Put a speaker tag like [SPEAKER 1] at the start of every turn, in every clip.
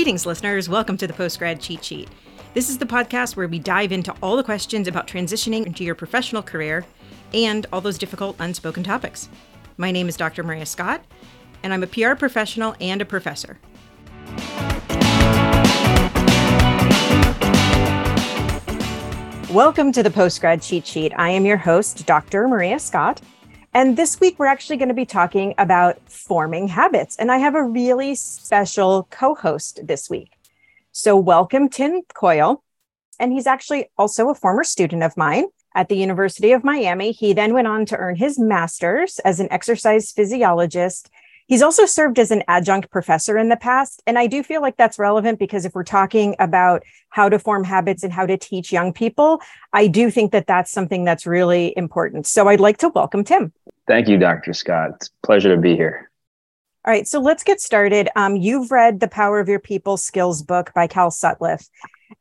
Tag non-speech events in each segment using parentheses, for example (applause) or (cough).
[SPEAKER 1] Greetings, listeners. Welcome to the Postgrad Cheat Sheet. This is the podcast where we dive into all the questions about transitioning into your professional career and all those difficult unspoken topics. My name is Dr. Maria Scott, and I'm a PR professional and a professor. Welcome to the Postgrad Cheat Sheet. I am your host, Dr. Maria Scott. And this week, we're actually going to be talking about forming habits. And I have a really special co host this week. So, welcome Tim Coyle. And he's actually also a former student of mine at the University of Miami. He then went on to earn his master's as an exercise physiologist He's also served as an adjunct professor in the past. And I do feel like that's relevant because if we're talking about how to form habits and how to teach young people, I do think that that's something that's really important. So I'd like to welcome Tim.
[SPEAKER 2] Thank you, Dr. Scott. It's a pleasure to be here.
[SPEAKER 1] All right, so let's get started. Um, you've read The Power of Your People Skills book by Cal Sutcliffe.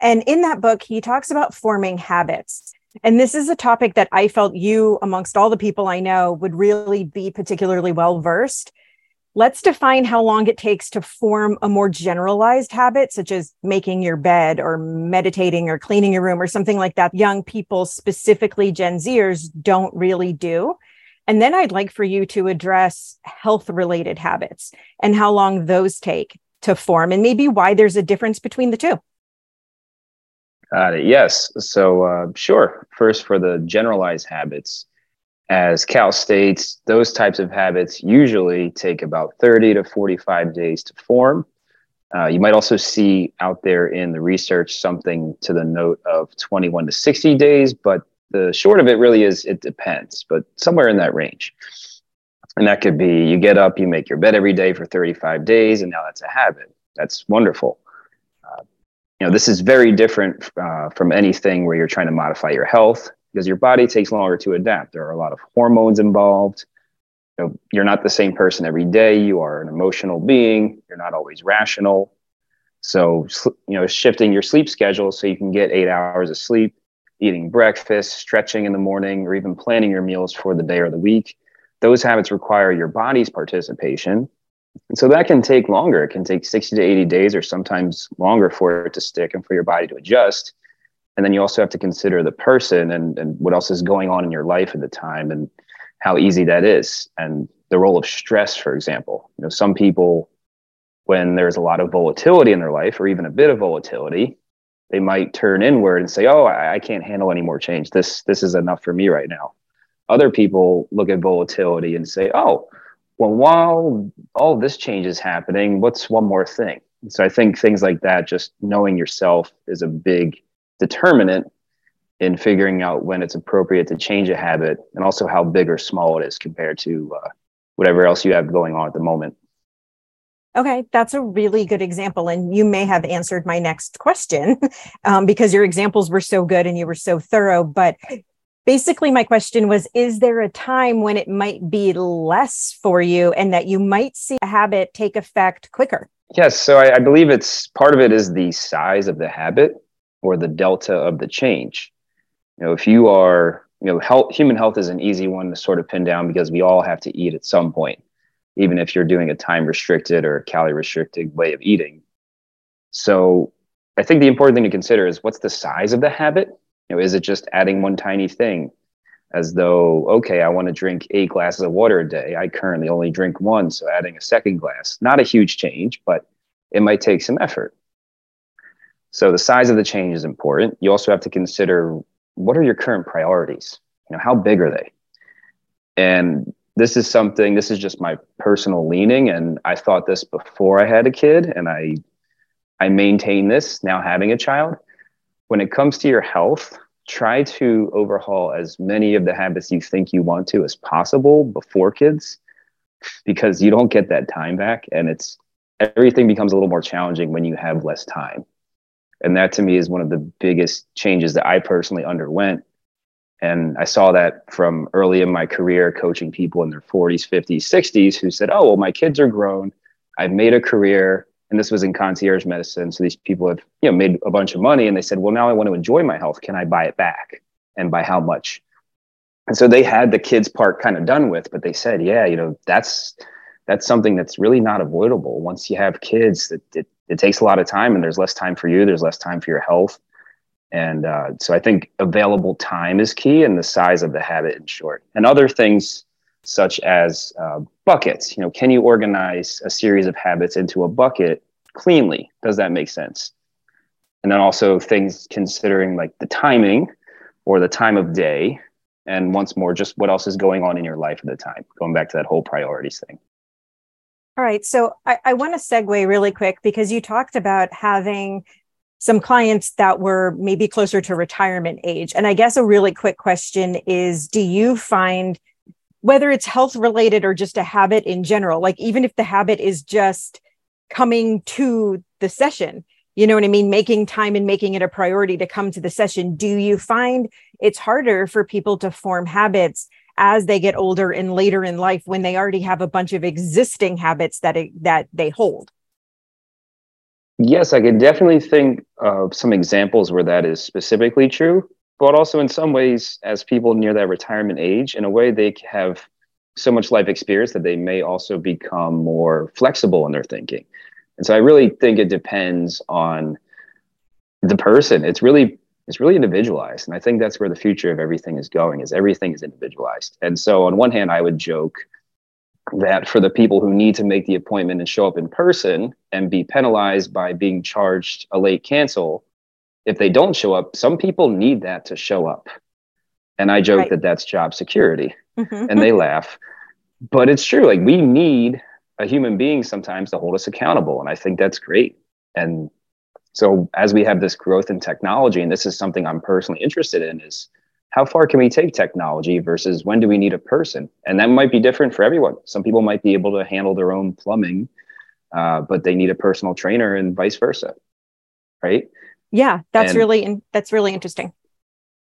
[SPEAKER 1] And in that book, he talks about forming habits. And this is a topic that I felt you, amongst all the people I know, would really be particularly well versed Let's define how long it takes to form a more generalized habit, such as making your bed or meditating or cleaning your room or something like that. Young people, specifically Gen Zers, don't really do. And then I'd like for you to address health related habits and how long those take to form and maybe why there's a difference between the two.
[SPEAKER 2] Got it. Yes. So, uh, sure. First, for the generalized habits, as Cal states, those types of habits usually take about 30 to 45 days to form. Uh, you might also see out there in the research something to the note of 21 to 60 days, but the short of it really is it depends, but somewhere in that range. And that could be you get up, you make your bed every day for 35 days, and now that's a habit. That's wonderful. Uh, you know, this is very different uh, from anything where you're trying to modify your health because your body takes longer to adapt. There are a lot of hormones involved. You know, you're not the same person every day. You are an emotional being. You're not always rational. So, you know, shifting your sleep schedule so you can get eight hours of sleep, eating breakfast, stretching in the morning, or even planning your meals for the day or the week, those habits require your body's participation. And so that can take longer. It can take 60 to 80 days or sometimes longer for it to stick and for your body to adjust and then you also have to consider the person and, and what else is going on in your life at the time and how easy that is. And the role of stress for example you know some people when there's a lot of volatility in their life or even a bit of volatility they might turn inward and say oh I, I can't handle any more change. This this is enough for me right now. Other people look at volatility and say oh well while all this change is happening what's one more thing? So i think things like that just knowing yourself is a big determinant in figuring out when it's appropriate to change a habit and also how big or small it is compared to uh, whatever else you have going on at the moment.
[SPEAKER 1] Okay, that's a really good example. And you may have answered my next question (laughs) um, because your examples were so good and you were so thorough. But basically, my question was Is there a time when it might be less for you and that you might see a habit take effect quicker?
[SPEAKER 2] Yes. So I, I believe it's part of it is the size of the habit or the delta of the change. You know, if you are, you know, health, human health is an easy one to sort of pin down because we all have to eat at some point, even if you're doing a time restricted or calorie restricted way of eating. So I think the important thing to consider is what's the size of the habit? You know, is it just adding one tiny thing? As though, okay, I want to drink eight glasses of water a day. I currently only drink one, so adding a second glass, not a huge change, but it might take some effort. So the size of the change is important. You also have to consider what are your current priorities? You know, how big are they? And this is something, this is just my personal leaning. And I thought this before I had a kid and I I maintain this now having a child. When it comes to your health, try to overhaul as many of the habits you think you want to as possible before kids because you don't get that time back and it's everything becomes a little more challenging when you have less time and that to me is one of the biggest changes that i personally underwent. And i saw that from early in my career coaching people in their 40s 50s 60s who said oh well my kids are grown. I've made a career. And this was in concierge medicine. So these people have you know made a bunch of money and they said well now i want to enjoy my health. Can i buy it back and by how much? And so they had the kids part kind of done with but they said yeah you know that's that's something that's really not avoidable. Once you have kids that it, it takes a lot of time and there's less time for you there's less time for your health. And uh, so i think available time is key and the size of the habit in short. And other things such as uh, buckets you know can you organize a series of habits into a bucket cleanly? Does that make sense? And then also things considering like the timing or the time of day and once more just what else is going on in your life at the time going back to that whole priorities thing
[SPEAKER 1] all right. So I, I want to segue really quick because you talked about having some clients that were maybe closer to retirement age. And I guess a really quick question is do you find whether it's health related or just a habit in general, like even if the habit is just coming to the session, you know what I mean? Making time and making it a priority to come to the session. Do you find it's harder for people to form habits as they get older and later in life when they already have a bunch of existing habits that it, that they hold.
[SPEAKER 2] Yes i can definitely think of some examples where that is specifically true but also in some ways as people near that retirement age in a way they have so much life experience that they may also become more flexible in their thinking. And so i really think it depends on the person. It's really it's really individualized and i think that's where the future of everything is going is everything is individualized and so on one hand i would joke that for the people who need to make the appointment and show up in person and be penalized by being charged a late cancel if they don't show up some people need that to show up and i joke right. that that's job security mm-hmm. and they laugh but it's true like we need a human being sometimes to hold us accountable and i think that's great and so as we have this growth in technology, and this is something I'm personally interested in, is how far can we take technology versus when do we need a person? And that might be different for everyone. Some people might be able to handle their own plumbing, uh, but they need a personal trainer, and vice versa, right?
[SPEAKER 1] Yeah, that's and really that's really interesting.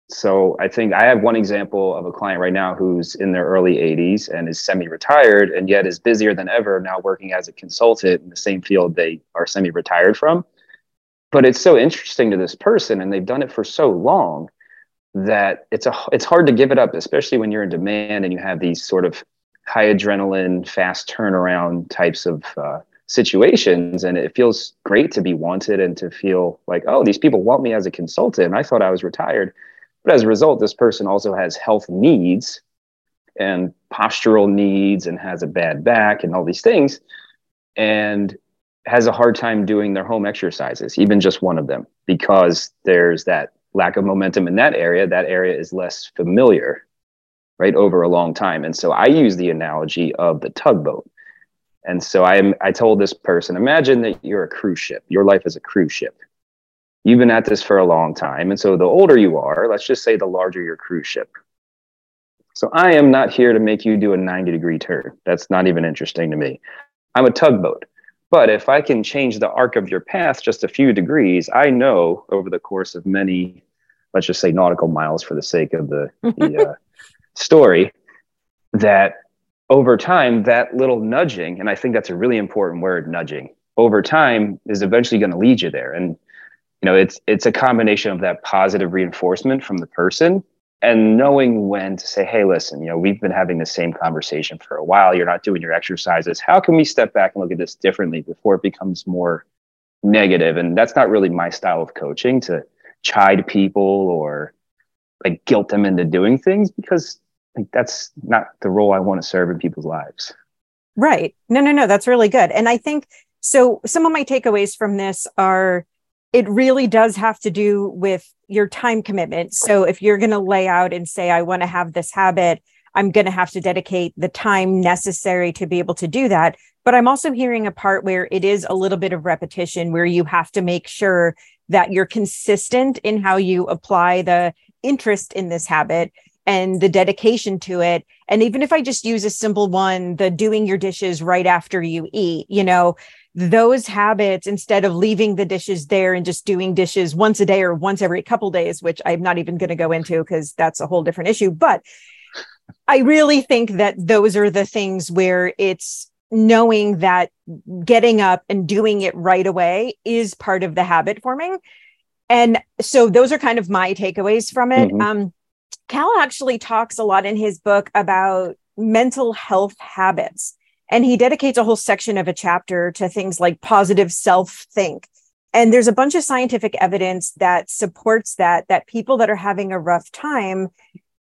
[SPEAKER 2] So I think I have one example of a client right now who's in their early 80s and is semi-retired, and yet is busier than ever now working as a consultant in the same field they are semi-retired from but it's so interesting to this person and they've done it for so long that it's a it's hard to give it up especially when you're in demand and you have these sort of high adrenaline fast turnaround types of uh, situations. And it feels great to be wanted and to feel like oh these people want me as a consultant. I thought i was retired. But as a result this person also has health needs and postural needs and has a bad back and all these things. And has a hard time doing their home exercises, even just one of them, because there's that lack of momentum in that area. That area is less familiar, right, over a long time. And so I use the analogy of the tugboat. And so I, I told this person, imagine that you're a cruise ship. Your life is a cruise ship. You've been at this for a long time. And so the older you are, let's just say the larger your cruise ship. So I am not here to make you do a 90 degree turn. That's not even interesting to me. I'm a tugboat. But if I can change the arc of your path just a few degrees, I know over the course of many, let's just say nautical miles for the sake of the, (laughs) the uh, story, that over time, that little nudging, and I think that's a really important word, nudging, over time is eventually going to lead you there. And you know, it's it's a combination of that positive reinforcement from the person and knowing when to say, hey, listen, you know, we've been having the same conversation for a while. You're not doing your exercises. How can we step back and look at this differently before it becomes more negative? And that's not really my style of coaching to chide people or like guilt them into doing things because like that's not the role I want to serve in people's lives.
[SPEAKER 1] Right. No, no, no. That's really good. And I think so. Some of my takeaways from this are it really does have to do with your time commitment. So if you're going to lay out and say, I want to have this habit, I'm going to have to dedicate the time necessary to be able to do that. But I'm also hearing a part where it is a little bit of repetition, where you have to make sure that you're consistent in how you apply the interest in this habit and the dedication to it. And even if I just use a simple one, the doing your dishes right after you eat, you know, those habits instead of leaving the dishes there and just doing dishes once a day or once every couple days which i'm not even going to go into because that's a whole different issue. But i really think that those are the things where it's knowing that getting up and doing it right away is part of the habit forming. And so those are kind of my takeaways from it. Mm-hmm. um, cal actually talks a lot in his book about mental health habits And he dedicates a whole section of a chapter to things like positive self think. And there's a bunch of scientific evidence that supports that, that people that are having a rough time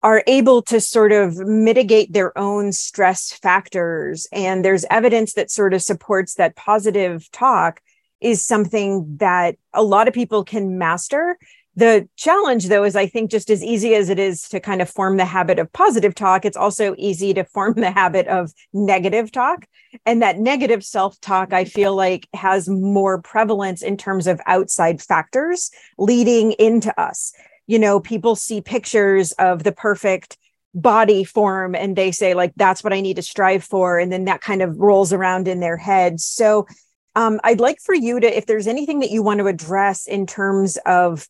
[SPEAKER 1] are able to sort of mitigate their own stress factors. And there's evidence that sort of supports that positive talk is something that a lot of people can master. The challenge, though, is I think just as easy as it is to kind of form the habit of positive talk, it's also easy to form the habit of negative talk. And that negative self talk, I feel like, has more prevalence in terms of outside factors leading into us. You know, people see pictures of the perfect body form and they say, like, that's what I need to strive for. And then that kind of rolls around in their head. So, um, I'd like for you to, if there's anything that you want to address in terms of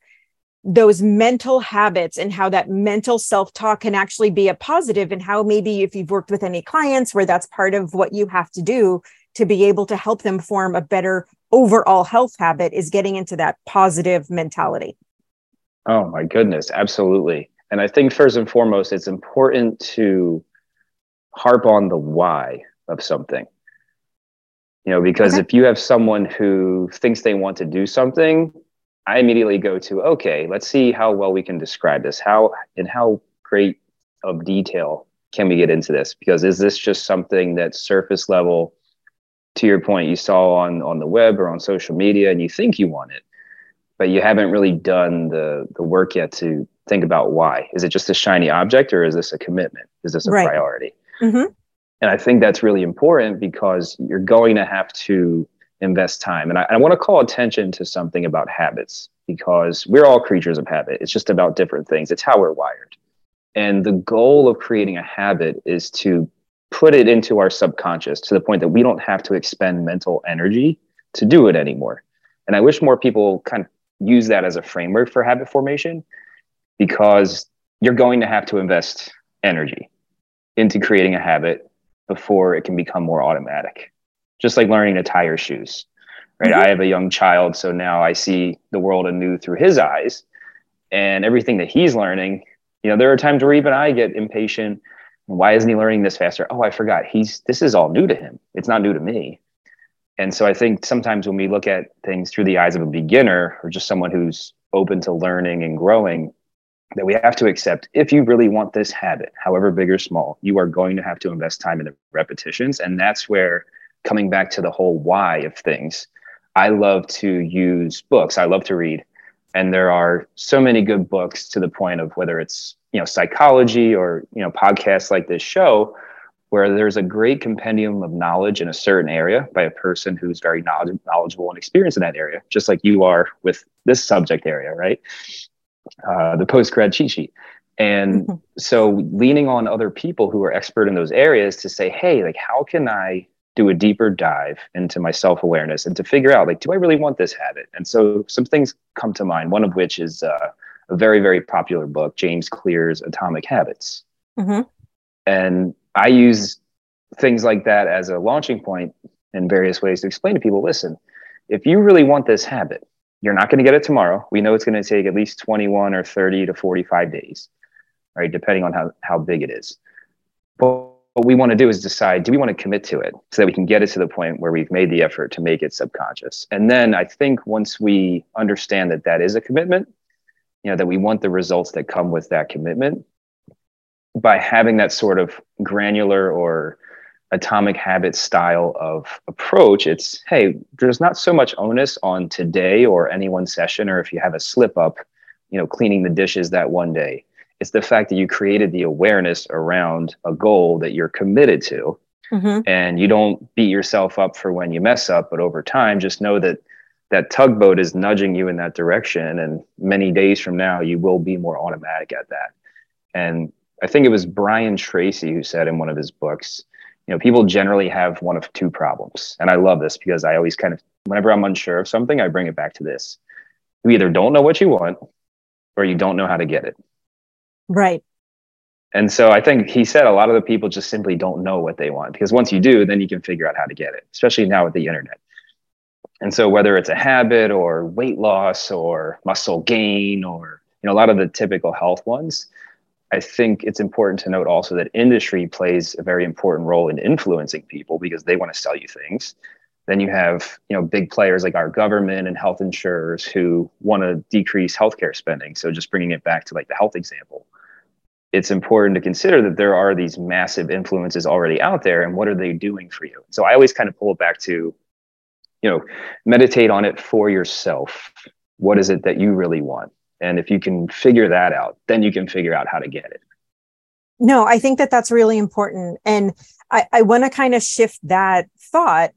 [SPEAKER 1] those mental habits and how that mental self talk can actually be a positive, and how maybe if you've worked with any clients where that's part of what you have to do to be able to help them form a better overall health habit is getting into that positive mentality.
[SPEAKER 2] Oh, my goodness. Absolutely. And I think first and foremost, it's important to harp on the why of something you know because okay. if you have someone who thinks they want to do something i immediately go to okay let's see how well we can describe this. How and how great of detail can we get into this? Because is this just something that's surface level? To your point you saw on on the web or on social media and you think you want it but you haven't really done the the work yet to think about why. Is it just a shiny object or is this a commitment? Is this a right. priority? Mm-hmm. And I think that's really important because you're going to have to invest time. And I, I want to call attention to something about habits because we're all creatures of habit. It's just about different things, it's how we're wired. And the goal of creating a habit is to put it into our subconscious to the point that we don't have to expend mental energy to do it anymore. And I wish more people kind of use that as a framework for habit formation because you're going to have to invest energy into creating a habit before it can become more automatic. Just like learning to tie your shoes, right? Mm-hmm. I have a young child, so now I see the world anew through his eyes, and everything that he's learning. You know, there are times where even I get impatient. Why isn't he learning this faster? Oh, I forgot. He's this is all new to him. It's not new to me. And so I think sometimes when we look at things through the eyes of a beginner or just someone who's open to learning and growing, that we have to accept if you really want this habit, however big or small, you are going to have to invest time in the repetitions. And that's where coming back to the whole why of things, I love to use books. I love to read. And there are so many good books to the point of whether it's, you know, psychology or, you know, podcasts like this show, where there's a great compendium of knowledge in a certain area by a person who's very knowledgeable and experienced in that area, just like you are with this subject area, right? uh, the post grad cheat sheet. And mm-hmm. so leaning on other people who are expert in those areas to say, hey, like, how can I do a deeper dive into my self awareness and to figure out, like, do I really want this habit? And so some things come to mind, one of which is uh, a very, very popular book, James Clear's Atomic Habits. Mm-hmm. And I use things like that as a launching point in various ways to explain to people listen, if you really want this habit, you're not going to get it tomorrow. We know it's going to take at least 21 or 30 to 45 days, right? Depending on how, how big it is. But what we want to do is decide do we want to commit to it so that we can get it to the point where we've made the effort to make it subconscious. And then I think once we understand that that is a commitment, you know, that we want the results that come with that commitment, by having that sort of granular or atomic habit style of approach it's hey there's not so much onus on today or any one session or if you have a slip up you know cleaning the dishes that one day it's the fact that you created the awareness around a goal that you're committed to mm-hmm. and you don't beat yourself up for when you mess up but over time just know that that tugboat is nudging you in that direction and many days from now you will be more automatic at that and i think it was brian tracy who said in one of his books you know, people generally have one of two problems. And I love this because I always kind of, whenever I'm unsure of something, I bring it back to this. You either don't know what you want or you don't know how to get it.
[SPEAKER 1] Right.
[SPEAKER 2] And so I think he said a lot of the people just simply don't know what they want because once you do, then you can figure out how to get it, especially now with the internet. And so whether it's a habit or weight loss or muscle gain or you know a lot of the typical health ones, I think it's important to note also that industry plays a very important role in influencing people because they want to sell you things. Then you have, you know, big players like our government and health insurers who want to decrease healthcare spending. So just bringing it back to like the health example, it's important to consider that there are these massive influences already out there and what are they doing for you? So I always kind of pull it back to, you know, meditate on it for yourself. What is it that you really want? And if you can figure that out, then you can figure out how to get it.
[SPEAKER 1] No, I think that that's really important. And I, I want to kind of shift that thought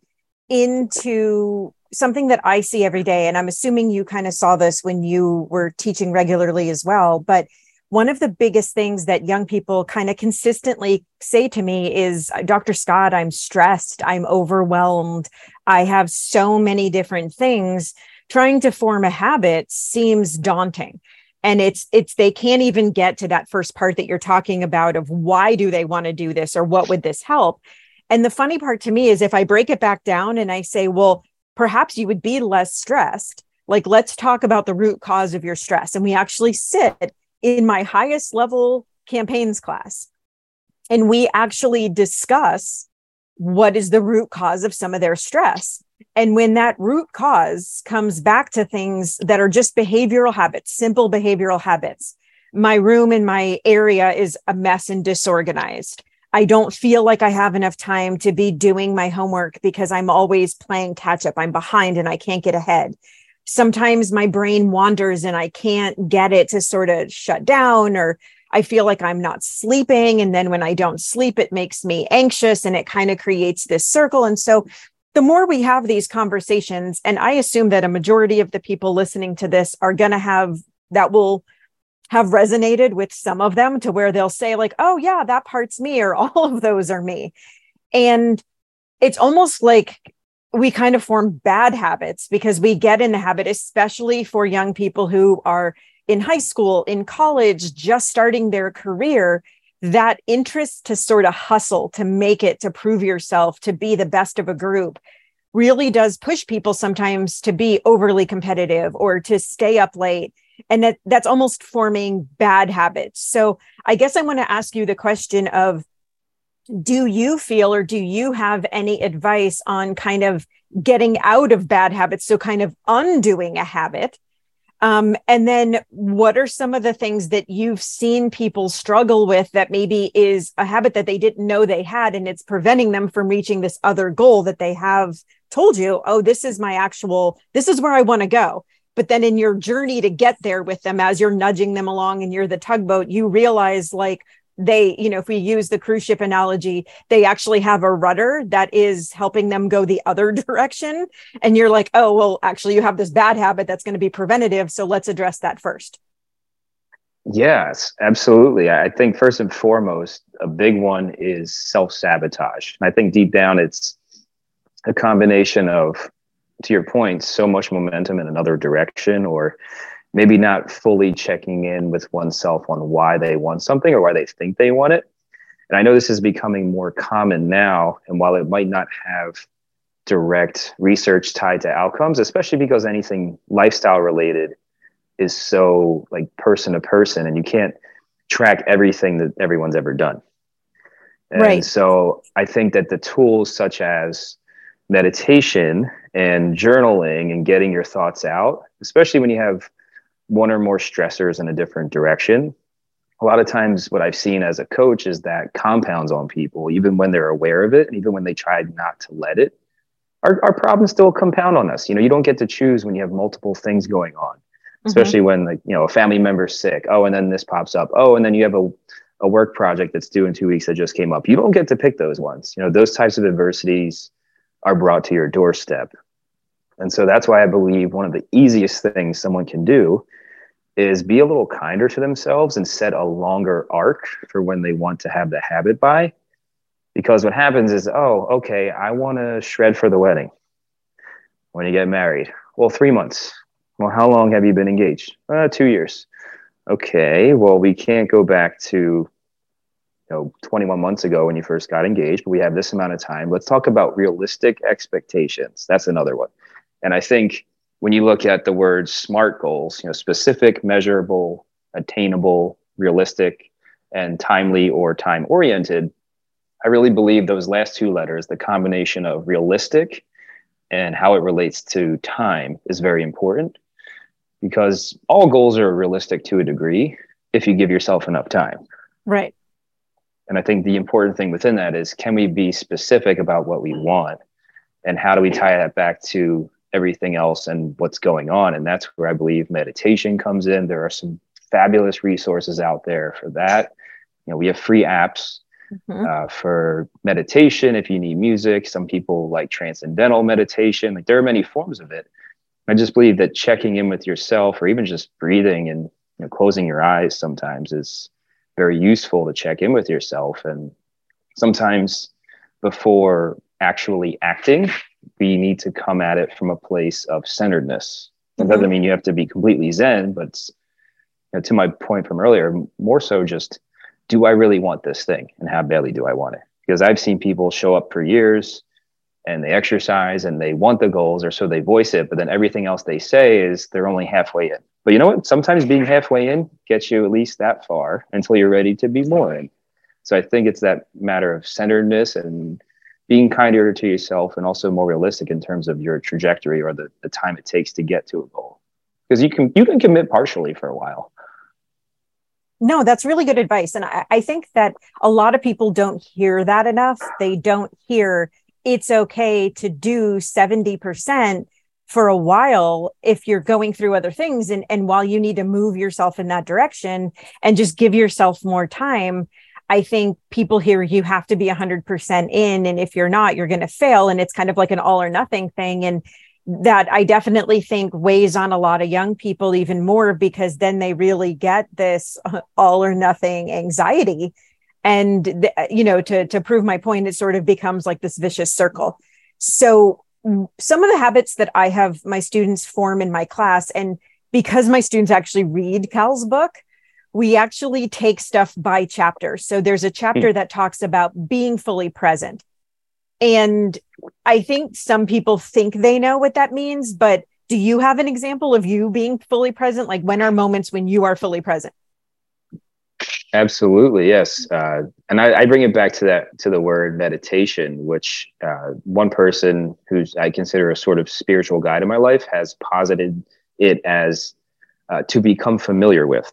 [SPEAKER 1] into something that I see every day. And I'm assuming you kind of saw this when you were teaching regularly as well. But one of the biggest things that young people kind of consistently say to me is Dr. Scott, I'm stressed, I'm overwhelmed, I have so many different things trying to form a habit seems daunting and it's it's they can't even get to that first part that you're talking about of why do they want to do this or what would this help and the funny part to me is if i break it back down and i say well perhaps you would be less stressed like let's talk about the root cause of your stress. And we actually sit in my highest level campaigns class. And we actually discuss what is the root cause of some of their stress. And when that root cause comes back to things that are just behavioral habits, simple behavioral habits, my room in my area is a mess and disorganized. I don't feel like I have enough time to be doing my homework because I'm always playing catch up. I'm behind and I can't get ahead. Sometimes my brain wanders and I can't get it to sort of shut down, or I feel like I'm not sleeping. And then when I don't sleep, it makes me anxious and it kind of creates this circle. And so the more we have these conversations, and I assume that a majority of the people listening to this are going to have that will have resonated with some of them to where they'll say, like, oh, yeah, that part's me, or (laughs) all of those are me. And it's almost like we kind of form bad habits because we get in the habit, especially for young people who are in high school, in college, just starting their career that interest to sort of hustle, to make it, to prove yourself, to be the best of a group really does push people sometimes to be overly competitive or to stay up late. And that, that's almost forming bad habits. So I guess I want to ask you the question of do you feel or do you have any advice on kind of getting out of bad habits? So kind of undoing a habit um, and then what are some of the things that you've seen people struggle with that maybe is a habit that they didn't know they had and it's preventing them from reaching this other goal that they have told you, oh, this is my actual, this is where I want to go. But then in your journey to get there with them, as you're nudging them along and you're the tugboat, you realize like, they, you know, if we use the cruise ship analogy, they actually have a rudder that is helping them go the other (laughs) direction. And you're like, oh, well, actually, you have this bad habit that's going to be preventative. So let's address that first.
[SPEAKER 2] Yes, absolutely. I think first and foremost, a big one is self sabotage. I think deep down, it's a combination of, to your point, so much momentum in another direction or maybe not fully checking in with oneself on why they want something or why they think they want it. And I know this is becoming more common now. And while it might not have direct research tied to outcomes, especially because anything lifestyle related is so like person to person and you can't track everything that everyone's ever done. And right. so I think that the tools such as meditation and journaling and getting your thoughts out, especially when you have one or more stressors in a different direction. A lot of times, what I've seen as a coach is that compounds on people, even when they're aware of it, and even when they try not to let it. Our, our problems still compound on us. You know, you don't get to choose when you have multiple things going on, mm-hmm. especially mm-hmm. when like you know a family member's sick. Oh, and then this pops up. Oh, and then you have a a work project that's due in two weeks that just came up. You don't get to pick those ones. You know, those types of adversities are brought to your doorstep. And so that's why I believe one of the easiest things someone can do is be a little kinder to themselves and set a longer arc for when they want to have the habit by. Because what happens is, oh, okay, I want to shred for the wedding. When you get married, well, three months. Well, how long have you been engaged? Uh, two years. Okay, well, we can't go back to you know 21 months ago when you first got engaged, but we have this amount of time. Let's talk about realistic expectations. That's another one. And I think when you look at the word SMART goals, you know, specific, measurable, attainable, realistic, and timely or time oriented, I really believe those last two letters, the combination of realistic and how it relates to time, is very important because all goals are realistic to a degree if you give yourself enough time.
[SPEAKER 1] Right.
[SPEAKER 2] And I think the important thing within that is can we be specific about what we want and how do we tie that back to everything else and what's going on? And that's where I believe meditation comes in. There are some fabulous resources out there for that. You know, we have free apps mm-hmm. uh, for meditation if you need music. Some people like transcendental meditation. Like there are many forms of it. I just believe that checking in with yourself or even just breathing and you know, closing your eyes sometimes is very useful to check in with yourself. And sometimes before actually acting, we need to come at it from a place of centeredness. It doesn't mm-hmm. mean you have to be completely zen, but you know, to my point from earlier, more so just do I really want this thing and how badly do I want it? Because I've seen people show up for years and they exercise and they want the goals or so they voice it, but then everything else they say is they're only halfway in. But you know what? Sometimes being halfway in gets you at least that far until you're ready to be more in. So I think it's that matter of centeredness and being kinder to yourself and also more realistic in terms of your trajectory or the, the time it takes to get to a goal. Because you can you can commit partially for a while.
[SPEAKER 1] No, that's really good advice. And I, I think that a lot of people don't hear that enough. They don't hear it's okay to do 70% for a while if you're going through other things and and while you need to move yourself in that direction and just give yourself more time i think people hear you have to be 100% in and if you're not you're going to fail and it's kind of like an all or nothing thing and that i definitely think weighs on a lot of young people even more because then they really get this (laughs) all or nothing anxiety. And you know to to prove my point it sort of becomes like this vicious circle. So some of the habits that I have my students form in my class, and because my students actually read Cal's book, we actually take stuff by chapter. So there's a chapter mm. that talks about being fully present. And I think some people think they know what that means, but do you have an example of you being fully present? Like when are moments when you are fully present?
[SPEAKER 2] Absolutely, yes. Uh, and I, I, bring it back to that to the word meditation, which uh, one person who's I consider a sort of spiritual guide in my life has posited it as uh, to become familiar with,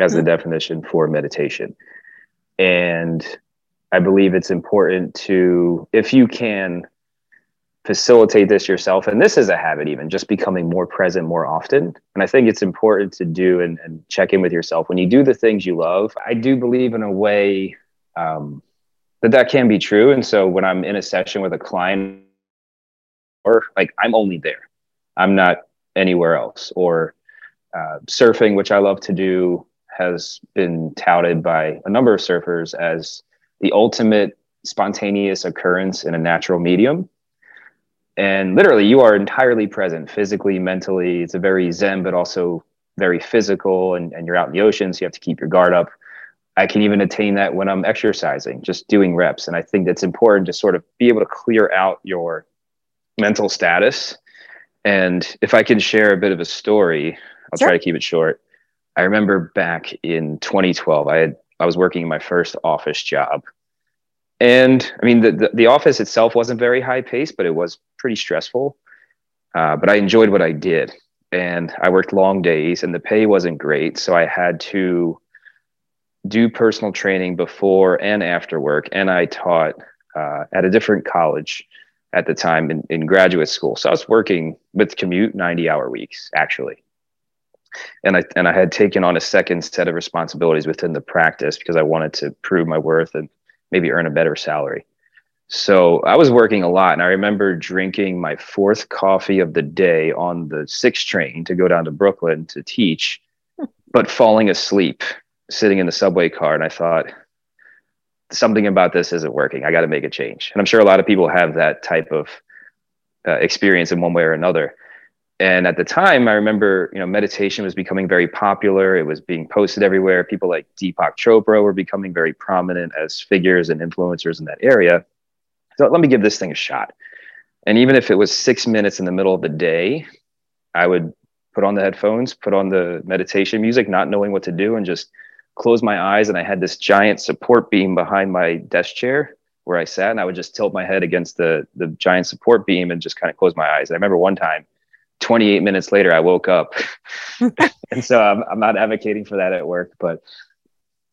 [SPEAKER 2] as mm-hmm. the definition for meditation. And I believe it's important to, if you can facilitate this yourself and this is a habit even just becoming more present more often. And i think it's important to do and, and check in with yourself. When you do the things you love i do believe in a way um, that that can be true. And so when i'm in a session with a client or like i'm only there. I'm not anywhere else. Or uh, surfing which i love to do has been touted by a number of surfers as the ultimate spontaneous occurrence in a natural medium. And literally you are entirely present physically mentally. It's a very zen but also very physical and, and you're out in the ocean so you have to keep your guard up. I can even attain that when i'm exercising just doing reps. And i think that's important to sort of be able to clear out your mental status. And if i can share a bit of a story i'll sure. try to keep it short i remember back in 2012 i had i was working my first office job and I mean, the, the, the, office itself wasn't very high paced, but it was pretty stressful. Uh, but I enjoyed what I did. And I worked long days and the pay wasn't great. So I had to do personal training before and after work. And I taught uh, at a different college at the time in, in graduate school. So I was working with commute 90 hour weeks, actually. And I, and I had taken on a second set of responsibilities within the practice because I wanted to prove my worth and maybe earn a better salary. So I was working a lot, and I remember drinking my fourth coffee of the day on the six train to go down to Brooklyn to teach, but falling asleep sitting in the subway car. And I thought, something about this isn't working. I got to make a change. And I'm sure a lot of people have that type of uh, experience in one way or another and at the time i remember you know meditation was becoming very popular. It was being posted everywhere. People like deepak chopra were becoming very prominent as figures and influencers in that area. So let me give this thing a shot. And even if it was six minutes in the middle of the day i would put on the headphones put on the meditation music not knowing what to do and just close my eyes. And I had this giant support beam behind my desk chair where I sat. And I would just tilt my head against the the giant support beam and just kind of close my eyes. And I remember one time 28 minutes later I woke up. (laughs) and so I'm, I'm not advocating for that at work, but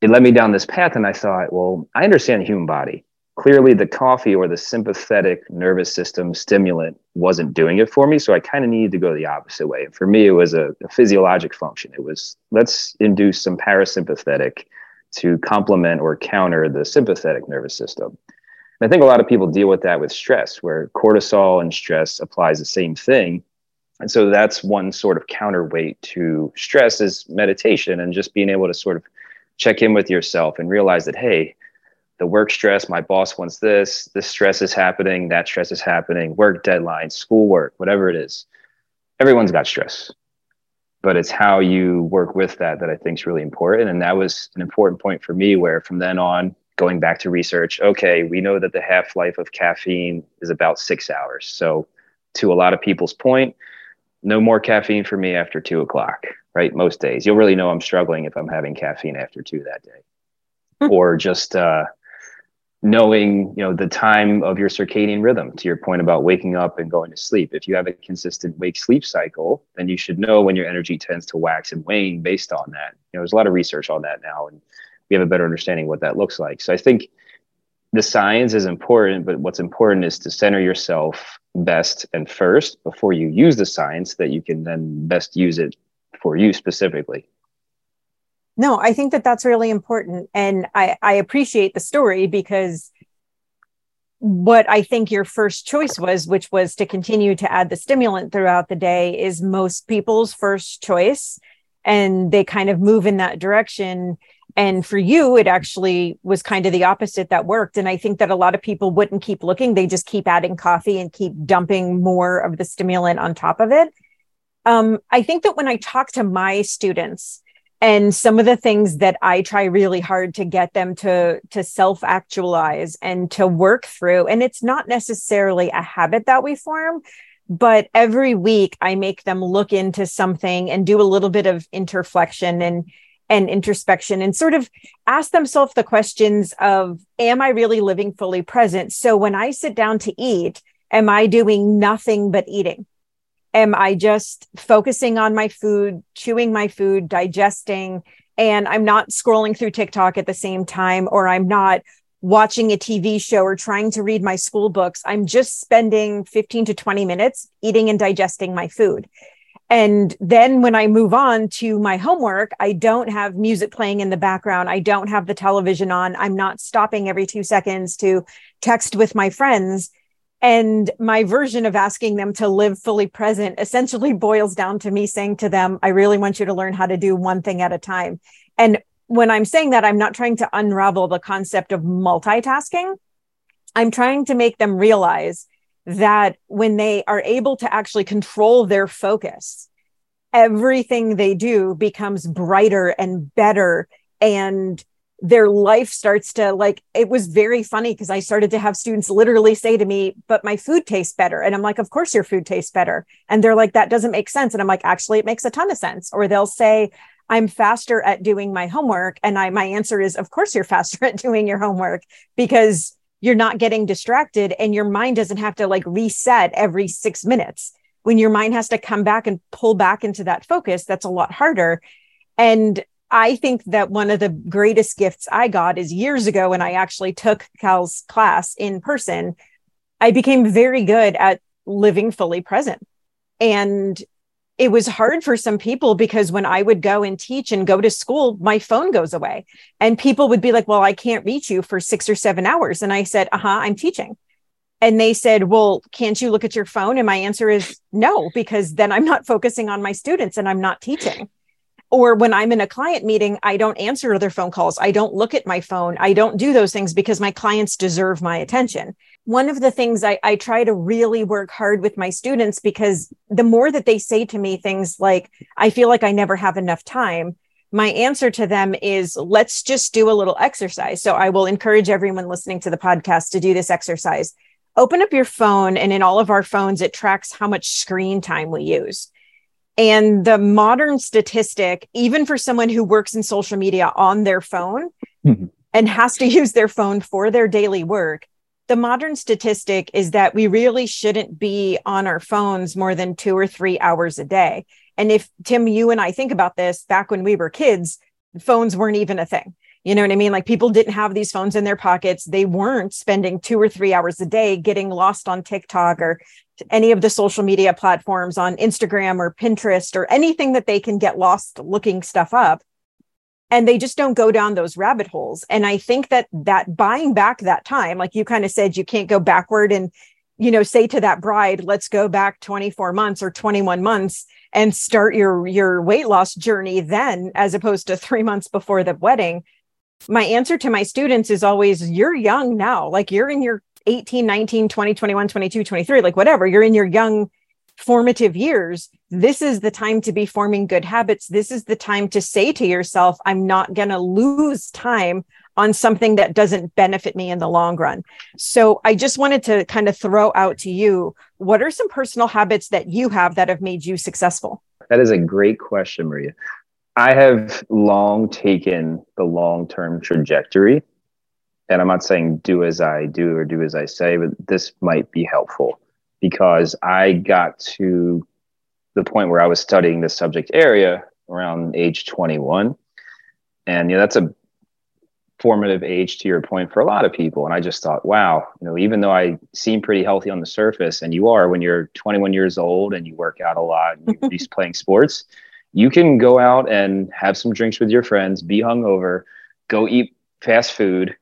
[SPEAKER 2] it led me down this path and I thought, well, I understand the human body. Clearly the coffee or the sympathetic nervous system stimulant wasn't doing it for me. So i kind of needed to go the opposite way. And for me it was a, a, physiologic function. It was let's induce some parasympathetic to complement or counter the sympathetic nervous system. And i think a lot of people deal with that with stress where cortisol and stress applies the same thing and so that's one sort of counterweight to stress is meditation and just being able to sort of check in with yourself and realize that hey the work stress, my boss wants this, this stress is happening, that stress is happening, work deadlines, schoolwork, whatever it is. Everyone's got stress. But it's how you work with that that I think is really important. And that was an important point for me where from then on, going back to research, okay, we know that the half life of caffeine is about six hours. So, to a lot of people's point, no more caffeine for me after two o'clock, right? Most days. You'll really know I'm struggling if I'm having caffeine after two that day. Hmm. or just uh, knowing you know the time of your circadian rhythm to your point about waking up and going to sleep if you have a consistent wake sleep cycle then you should know when your energy tends to wax and wane based on that you know there's a lot of research on that now and we have a better understanding what that looks like so i think the science is important but what's important is to center yourself best and first before you use the science that you can then best use it for you specifically?
[SPEAKER 1] No i think that that's really important. And i i appreciate the story because what i think your first choice was which was to continue to add the stimulant throughout the day is most people's first choice. And they kind of move in that direction and for you it actually was kind of the opposite that worked. And i think that a lot of people wouldn't keep looking. They just keep adding coffee and keep dumping more of the stimulant on top of it. Um, i think that when i talk to my students and some of the things that i try really hard to get them to to self actualize and to work through and it's not necessarily a habit that we form but every week i make them look into something and do a little bit of interflection and and introspection and sort of ask themselves the questions of am i really living fully present so when i sit down to eat am i doing nothing but eating am I just focusing on my food, chewing my food, digesting, and I'm not scrolling through TikTok at the same time, or I'm not watching a TV show or trying to read my school books. I'm just spending 15 to 20 minutes eating and digesting my food. And then when I move on to my homework, I don't have music playing in the background. I don't have the television on. I'm not stopping every two seconds to text with my friends. And my version of asking them to live fully present essentially (laughs) boils down to me saying to them, I really want you to learn how to do one thing at a time. And when I'm saying that, I'm not trying to unravel the concept of multitasking. I'm trying to make them realize that when they are able to actually control their focus, everything they do becomes brighter and better and their life starts to like it was very funny because I started to have students literally say to me, but my food tastes better. And I'm like, of course your food tastes better. And they're like, that doesn't make sense. And I'm like, actually, it makes a ton of sense. Or they'll say, I'm faster at doing my homework. And I my answer is, of course you're (laughs) faster at doing your homework because you're not getting distracted and your mind doesn't have to like reset every six minutes. When your mind has to come back and pull back into that focus, that's a lot harder. And I think that one of the greatest gifts I got is years ago when I actually took Cal's class in person. I became very good at living fully present. And it was hard for some people because when I would go and teach and go to school, my phone goes away. And people would be like, Well, I can't reach you for six or seven hours. And I said, Uh huh, I'm teaching. And they said, Well, can't you look at your phone? And my answer is no, because then I'm not focusing on my students and I'm not teaching or when I'm in a client meeting, I don't answer other phone calls. I don't look at my phone. I don't do those things because my clients deserve my attention. One of the things I, I try to really work hard with my students because the more that they say to me things like, I feel like I never have enough time, my answer to them is let's just do a little exercise. So I will encourage everyone listening to the podcast to do this exercise. Open up your phone, and in all of our phones, it tracks how much screen time we use And the modern statistic, even for someone who works in social media on their phone mm-hmm. and has to (laughs) use their phone for their daily work, the modern statistic is that we really shouldn't be on our phones more than two or three hours a day. And if Tim, you and I think about this back when we were kids, phones weren't even a thing. You know what I mean? Like people didn't have these phones in their pockets. They weren't spending two or three hours a day getting lost on TikTok or any of the social media platforms on Instagram or Pinterest or anything that they can get lost looking stuff up. And they just don't go down those rabbit holes. And I think that that buying back that time, like you kind of said, you can't go backward and, you know, say to that bride, let's go back 24 months or 21 months and start your your weight loss journey then as opposed to (laughs) 3 months before the wedding. My answer to my students is always you're young now. Like you're in your 18 19 20 21 22 23 like whatever. You're in your young formative years this is the time to be forming good habits. This is the time to say to yourself i'm not going to lose time on something that doesn't benefit me in the long run. So i just wanted to kind of throw out to you what are some personal habits that you have that have made you successful?
[SPEAKER 2] That is a great question maria. I have long taken the long term trajectory. And I'm not saying do as I do or do as I say, but this might be helpful because I got to the point where I was studying this subject area around age 21. And you know, that's a formative age to your point for a lot of people. And I just thought, wow, you know, even though I seem pretty healthy on the surface, and you are when you're 21 years old and you work out a lot and you're used playing (laughs) sports, you can go out and have some drinks with your friends, be hungover, go eat fast food,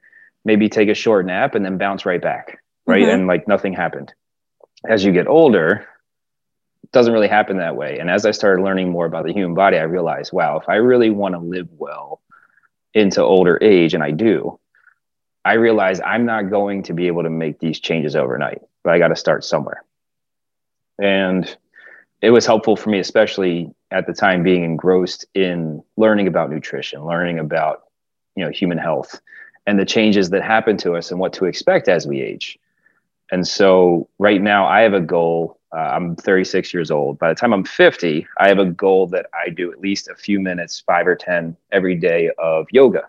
[SPEAKER 2] maybe take a short nap, and then bounce right back, right? Mm-hmm. And like nothing happened. As you get older, it doesn't really happen that way. And as I started learning more about the human body, I realized, wow, if I really want to live well into older age, and I do, I realize I'm not going to be able to make these changes overnight, but I got to start somewhere. And it was helpful for me, especially at the time being engrossed in learning about nutrition, learning about you know human health and the changes that happen to us and what to expect as we age. And so right now I have a goal. Uh, I'm 36 years old. By the time I'm 50, I have a goal that I do at least a few minutes, five or 10 every day of yoga.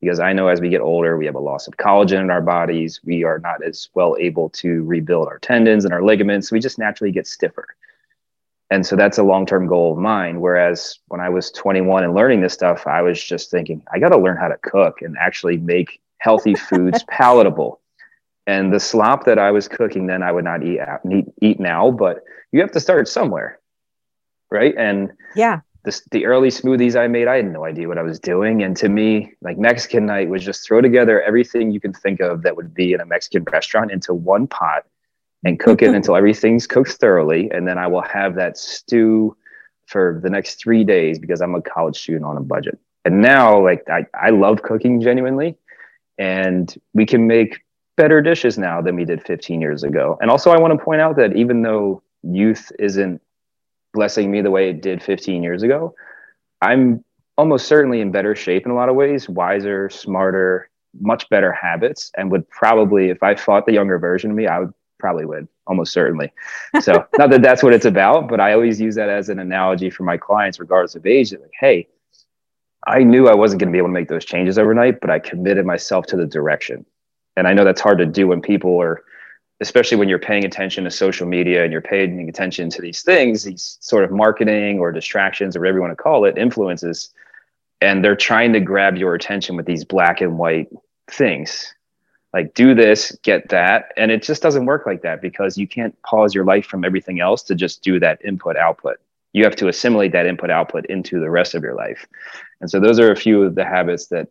[SPEAKER 2] Because I know as we get older, we have a loss of collagen in our bodies. We are not as well able to rebuild our tendons and our ligaments. We just naturally get stiffer and so that's a long-term goal of mine whereas when i was 21 and learning this stuff i was just thinking i got to learn how to cook and actually make healthy foods (laughs) palatable and the slop that i was cooking then i would not eat, eat eat now but you have to start somewhere right and
[SPEAKER 1] yeah
[SPEAKER 2] the, the early smoothies i made i had no idea what i was doing and to me like mexican night was just throw together everything you can think of that would be in a mexican restaurant into one pot and cook it (laughs) until everything's cooked thoroughly. And then I will have that stew for the next three days because I'm a college student on a budget. And now, like, I, I love cooking genuinely. And we can make better dishes now than we did 15 years ago. And also, I want to point out that even though youth isn't blessing me the way it did 15 years ago, I'm almost certainly in better shape in a lot of ways, wiser, smarter, much better habits, and would probably, if I fought the younger version of me, I would probably win almost certainly. So (laughs) not that that's what it's about, but I always use that as an analogy for my clients, regardless of age. Like, hey, I knew I wasn't going to be able to make those changes overnight, but I committed myself to the direction. And I know that's hard to do when people are, especially when you're paying attention to social media and you're paying attention to these things, these sort of marketing or distractions or whatever you want to call it, influences, and they're trying to grab your attention with these black and white things. Like do this get that. And it just doesn't work like that because you can't pause your life from everything else to just do that input output. You have to assimilate that input output into the rest of your life. And so those are a few of the habits that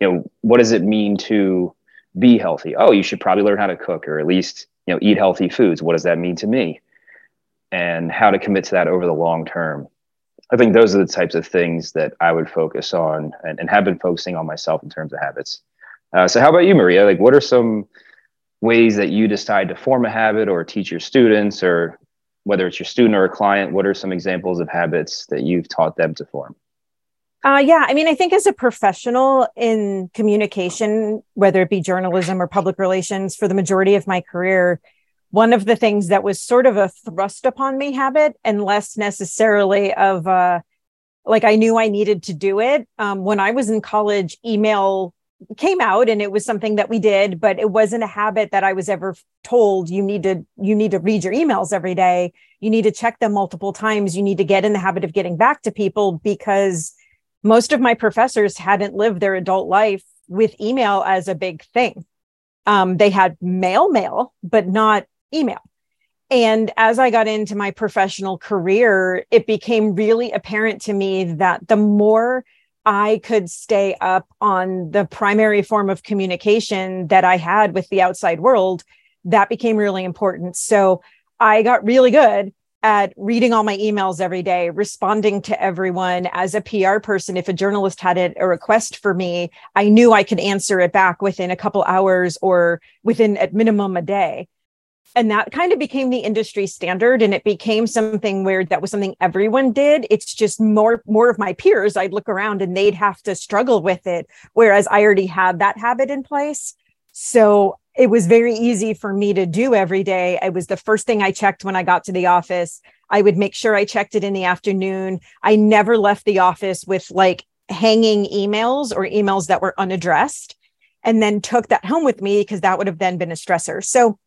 [SPEAKER 2] you know what does it mean to be healthy oh you should probably learn how to cook or at least you know eat healthy foods what does that mean to me and how to commit to that over the long term i think those are the types of things that i would focus on and, and have been focusing on myself in terms of habits uh, so, how about you, Maria? Like, what are some ways that you decide to form a habit or teach your students, or whether it's your student or a client? What are some examples of habits that you've taught them to form?
[SPEAKER 1] Uh, yeah, I mean, I think as a professional in communication, whether it be journalism or public relations, for the majority of my career, one of the things that was sort of a thrust upon me habit and less necessarily of uh like I knew I needed to do it. Um, when I was in college, email came out and it was something that we did, but it wasn't a habit that I was ever told you need to you need to read your emails every day. You need to check them multiple times. You need to get in the habit of getting back to people because most of my professors hadn't lived their adult life with email as a big thing. Um, they had mail mail, but not email. And as I got into my professional career, it became really apparent to me that the more I could stay up on the primary form of communication that I had with the outside world, that became really important. So I got really good at reading all my emails every day, responding to everyone as a PR person. If a journalist had a request for me, I knew I could answer it back within a couple hours or within at minimum a day. And that kind of became the industry standard and it became something where that was something everyone did. It's just more more of my peers. I'd look around and they'd have to struggle with it whereas i already had that habit in place. So it was very easy for me to do every day. It was the first thing i checked when i got to the office. I would make sure i checked it in the afternoon. I never left the office with like hanging emails or emails that were unaddressed and then took that home with me because that would have then been a stressor. So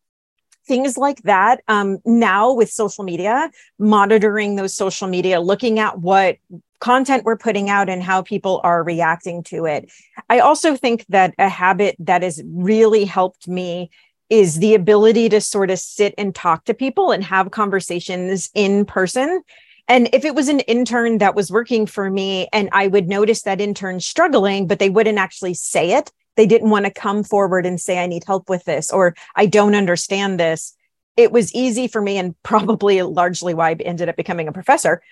[SPEAKER 1] things like that um, now with social media monitoring those social media looking at what content we're putting out and how people are reacting to it i also think that a habit that has really helped me is the ability to sort of sit and talk to people and have conversations in person and if it was an intern that was working for me and I would notice that intern struggling, but they wouldn't actually say it, they didn't want to come forward and say, I need help with this, or I don't understand this. It was easy for me, and probably largely why I ended up becoming a professor.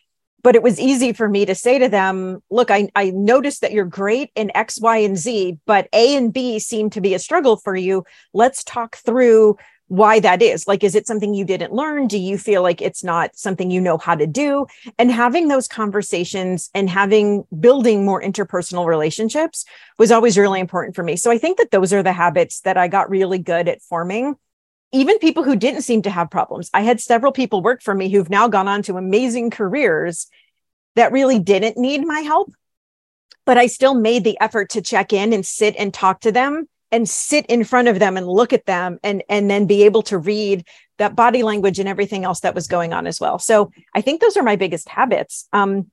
[SPEAKER 1] But it was easy for me to say to them, look, I, I noticed that you're great in X, Y, and Z, but A and B seem to be a struggle for you. Let's talk through why that is. Like, is it something you didn't learn? Do you feel like it's not something you know how to do? And having those conversations and having building more interpersonal relationships was always really important for me. So I think that those are the habits that I got really good at forming. Even people who didn't seem to have problems. I had several people work for me who've now gone on to amazing careers that really didn't need my help. But I still made the effort to check in and sit and talk to them and sit in front of them and look at them and and then be able to read that body language and everything else that was going on as well so i think those are my biggest habits um,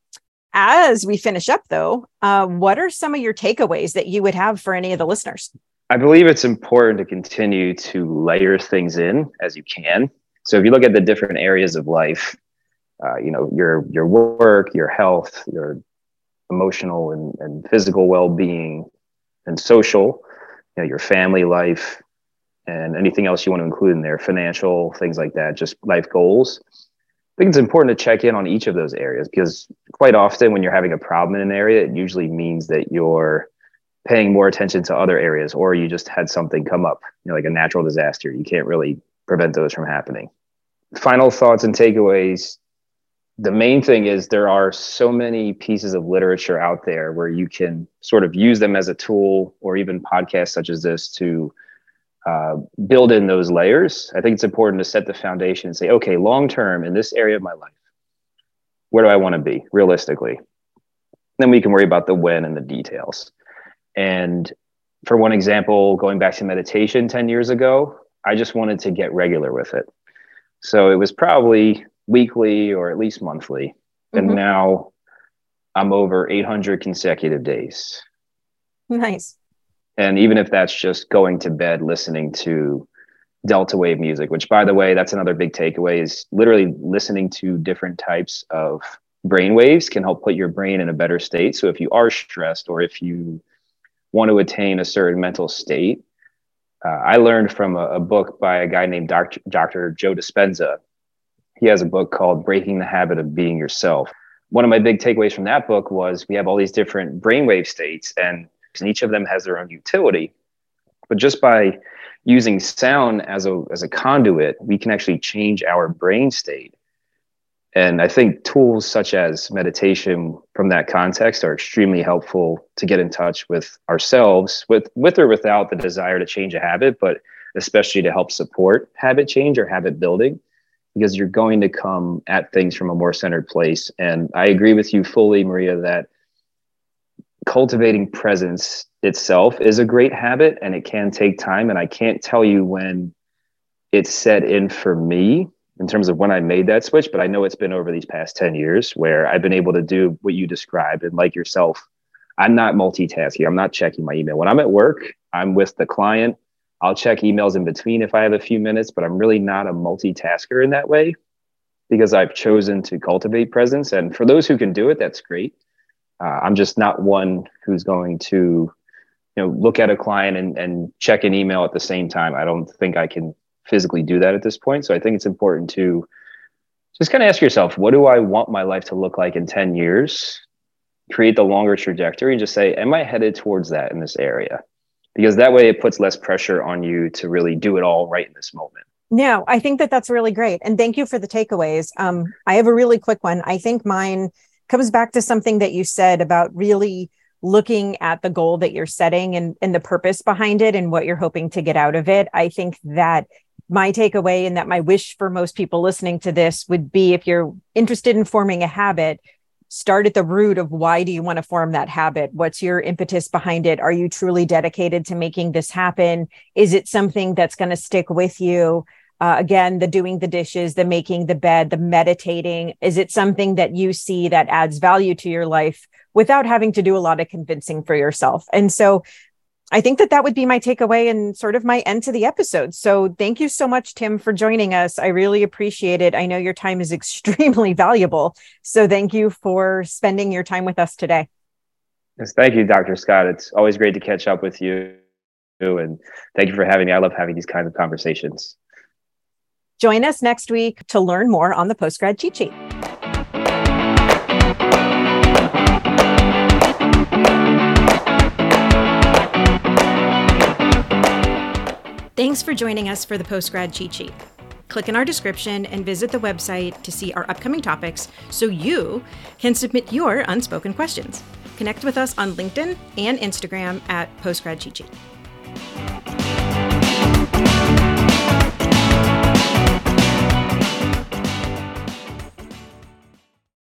[SPEAKER 1] as we finish up though uh, what are some of your takeaways that you would have for any of the listeners
[SPEAKER 2] i believe it's important to continue to layer things in as you can so if you look at the different areas of life uh, you know your your work your health your emotional and, and physical well-being and social you know, your family life and anything else you want to include in there, financial things like that, just life goals. I think it's important to check in on each of those areas because quite often when you're having a problem in an area, it usually means that you're paying more attention to other areas or you just had something come up, you know, like a natural disaster. You can't really prevent those from happening. Final thoughts and takeaways the main thing is there are so many pieces of literature out there where you can sort of use them as a tool or even podcasts such as this to uh, build in those layers i think it's important to set the foundation and say okay long term in this area of my life where do i want to be realistically then we can worry about the when and the details and for one example going back to meditation 10 years ago i just wanted to get regular with it so it was probably weekly or at least monthly. Mm-hmm. And now I'm over 800 consecutive days.
[SPEAKER 1] Nice.
[SPEAKER 2] And even if that's just going to bed listening to delta wave music, which by the way, that's another big takeaway is literally listening to different types of brain waves can help put your brain in a better state. So if you are stressed or if you want to attain a certain mental state, uh, I learned from a, a, book by a guy named Dr. Dr. Joe Dispenza he has a book called Breaking the Habit of Being Yourself. One of my big takeaways from that book was we have all these different brainwave states, and, and each of them has their own utility. But just by using sound as a as a conduit, we can actually change our brain state. And I think tools such as meditation from that context are extremely helpful to get in touch with ourselves with with or without the desire to change a habit, but especially to help support habit change or habit building, because you're going to come at things from a more centered place. And I agree with you fully, Maria, that cultivating presence itself is a great habit and it can take time. And I can't tell you when it's set in for me in terms of when I made that switch, but I know it's been over these past 10 years where I've been able to do what you described. And like yourself, I'm not multitasking. I'm not checking my email. When I'm at work, I'm with the client. I'll check emails in between if I have a few minutes, but I'm really not a multitasker in that way because I've chosen to cultivate presence. And for those who can do it, that's great. Uh, I'm just not one who's going to, you know, look at a client and, and check an email at the same time. I don't think I can physically do that at this point. So I think it's important to just kind of ask yourself, what do I want my life to look like in 10 years? Create the longer trajectory and just say, am I headed towards that in this area? Because that way it puts less pressure on you to really do it all right in this moment.
[SPEAKER 1] No, I think that that's really great. And thank you for the takeaways. Um, I have a really quick one. I think mine comes back to something that you said about really looking at the goal that you're setting and, and the purpose behind it and what you're hoping to get out of it. I think that my takeaway and that my wish for most people listening to this would be if you're interested in forming a habit, start at the root of why do you want to form that habit? What's your impetus behind it? Are you truly dedicated to making this happen? Is it something that's going to stick with you? Uh, again, the doing the dishes, the making the bed, the meditating. Is it something that you see that adds value to your life without having to do a lot of convincing for yourself? And so I think that that would be my takeaway and sort of my end to the episode. So thank you so much, Tim, for joining us. I really appreciate it. I know your time is (laughs) extremely valuable. So thank you for spending your time with us today.
[SPEAKER 2] Yes, thank you, Dr. Scott. It's always great to catch up with you. And thank you for having me. I love having these kinds of conversations.
[SPEAKER 1] Join us next week to learn more on the postgrad cheat sheet. Thanks for joining us for the Postgrad Cheat Sheet. Click in our description and visit the website to see our upcoming topics so you can submit your unspoken questions. Connect with us on LinkedIn and Instagram at Postgrad Cheat Sheet.